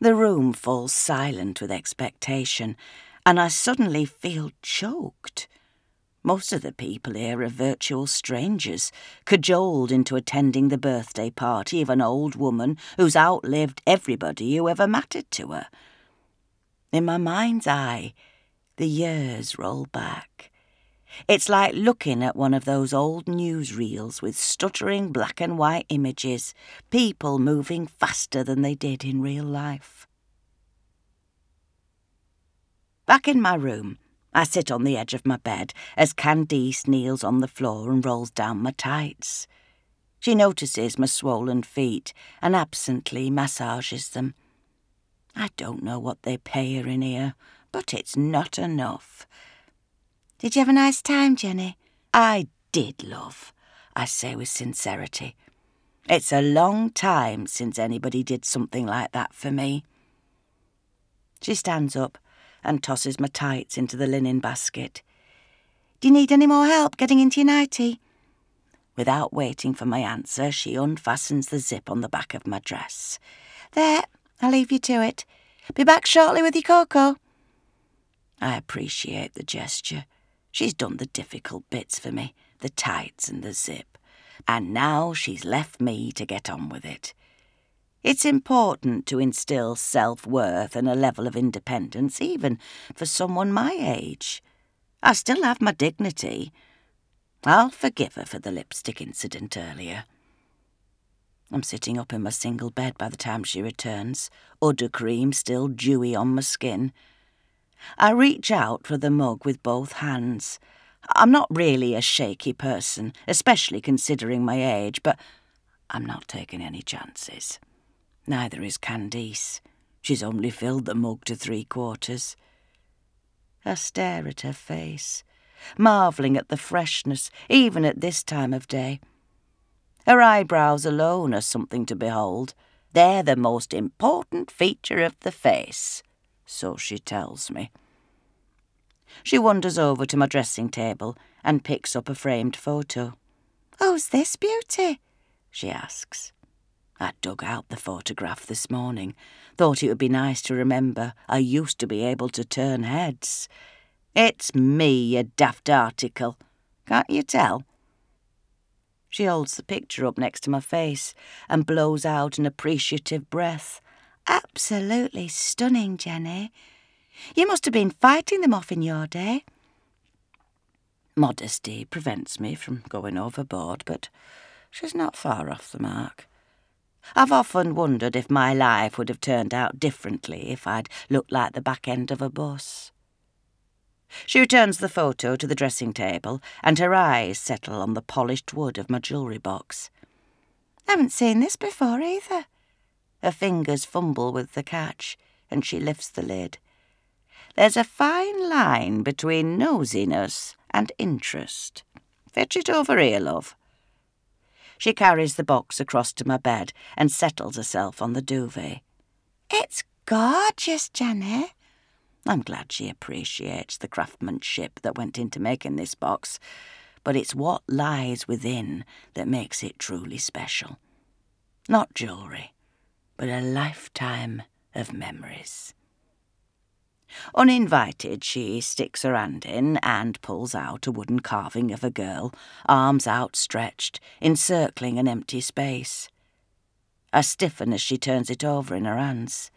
The room falls silent with expectation, and I suddenly feel choked. Most of the people here are virtual strangers, cajoled into attending the birthday party of an old woman who's outlived everybody who ever mattered to her. In my mind's eye, the years roll back. It's like looking at one of those old newsreels with stuttering black and white images, people moving faster than they did in real life. Back in my room, I sit on the edge of my bed as Candice kneels on the floor and rolls down my tights. She notices my swollen feet and absently massages them. I don't know what they pay her in here, but it's not enough. Did you have a nice time, Jenny? I did, love, I say with sincerity. It's a long time since anybody did something like that for me. She stands up and tosses my tights into the linen basket. Do you need any more help getting into your nightie? Without waiting for my answer, she unfastens the zip on the back of my dress. There, I'll leave you to it. Be back shortly with your cocoa. I appreciate the gesture. She's done the difficult bits for me, the tights and the zip. And now she's left me to get on with it. It's important to instill self worth and a level of independence, even for someone my age. I still have my dignity. I'll forgive her for the lipstick incident earlier. I'm sitting up in my single bed by the time she returns, udder cream still dewy on my skin. I reach out for the mug with both hands. I'm not really a shaky person, especially considering my age, but I'm not taking any chances. Neither is Candice. She's only filled the mug to three quarters. I stare at her face, marvelling at the freshness, even at this time of day. Her eyebrows alone are something to behold. They're the most important feature of the face, so she tells me. She wanders over to my dressing table and picks up a framed photo. Who's this beauty? she asks. I dug out the photograph this morning. Thought it would be nice to remember I used to be able to turn heads. It's me, you daft article. Can't you tell? She holds the picture up next to my face and blows out an appreciative breath. Absolutely stunning, Jenny. You must have been fighting them off in your day. Modesty prevents me from going overboard, but she's not far off the mark. I've often wondered if my life would have turned out differently if I'd looked like the back end of a bus. She returns the photo to the dressing table, and her eyes settle on the polished wood of my jewellery box. Haven't seen this before either. Her fingers fumble with the catch, and she lifts the lid. There's a fine line between nosiness and interest. Fetch it over here, love. She carries the box across to my bed and settles herself on the duvet. It's gorgeous, Jenny. I'm glad she appreciates the craftsmanship that went into making this box, but it's what lies within that makes it truly special. Not jewellery, but a lifetime of memories. Uninvited, she sticks her hand in and pulls out a wooden carving of a girl, arms outstretched, encircling an empty space. I stiffen as she turns it over in her hands.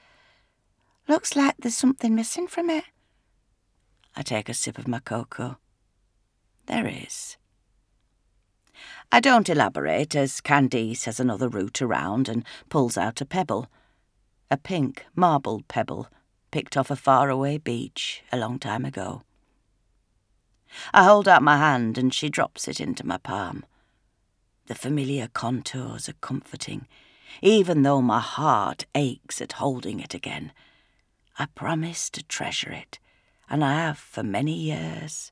Looks like there's something missing from it. I take a sip of my cocoa. There is. I don't elaborate as Candice has another root around and pulls out a pebble. A pink, marbled pebble picked off a faraway beach a long time ago. I hold out my hand and she drops it into my palm. The familiar contours are comforting, even though my heart aches at holding it again. I promise to treasure it, and I have for many years.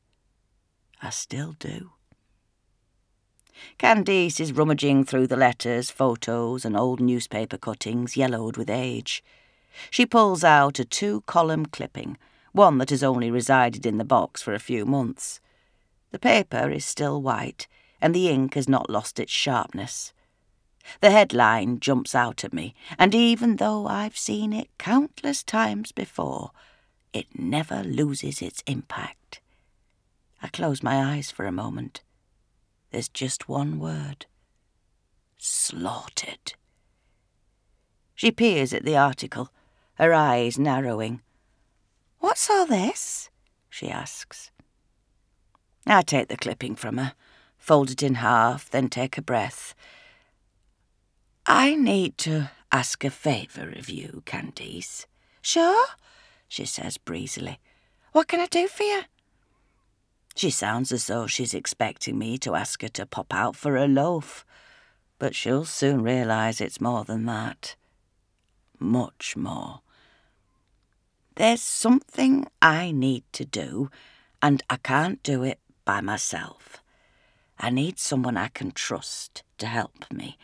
I still do. Candice is rummaging through the letters, photos, and old newspaper cuttings yellowed with age. She pulls out a two column clipping, one that has only resided in the box for a few months. The paper is still white, and the ink has not lost its sharpness. The headline jumps out at me, and even though I've seen it countless times before, it never loses its impact. I close my eyes for a moment. There's just one word slaughtered. She peers at the article, her eyes narrowing. What's all this? she asks. I take the clipping from her, fold it in half, then take a breath. I need to ask a favour of you, Candice. Sure, she says breezily. What can I do for you? She sounds as though she's expecting me to ask her to pop out for a loaf, but she'll soon realise it's more than that. Much more. There's something I need to do, and I can't do it by myself. I need someone I can trust to help me.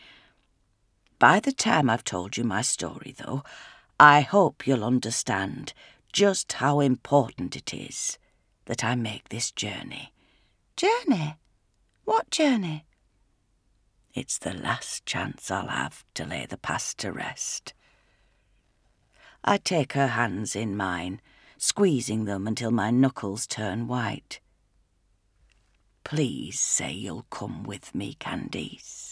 By the time I've told you my story, though, I hope you'll understand just how important it is that I make this journey. Journey? What journey? It's the last chance I'll have to lay the past to rest. I take her hands in mine, squeezing them until my knuckles turn white. Please say you'll come with me, Candice.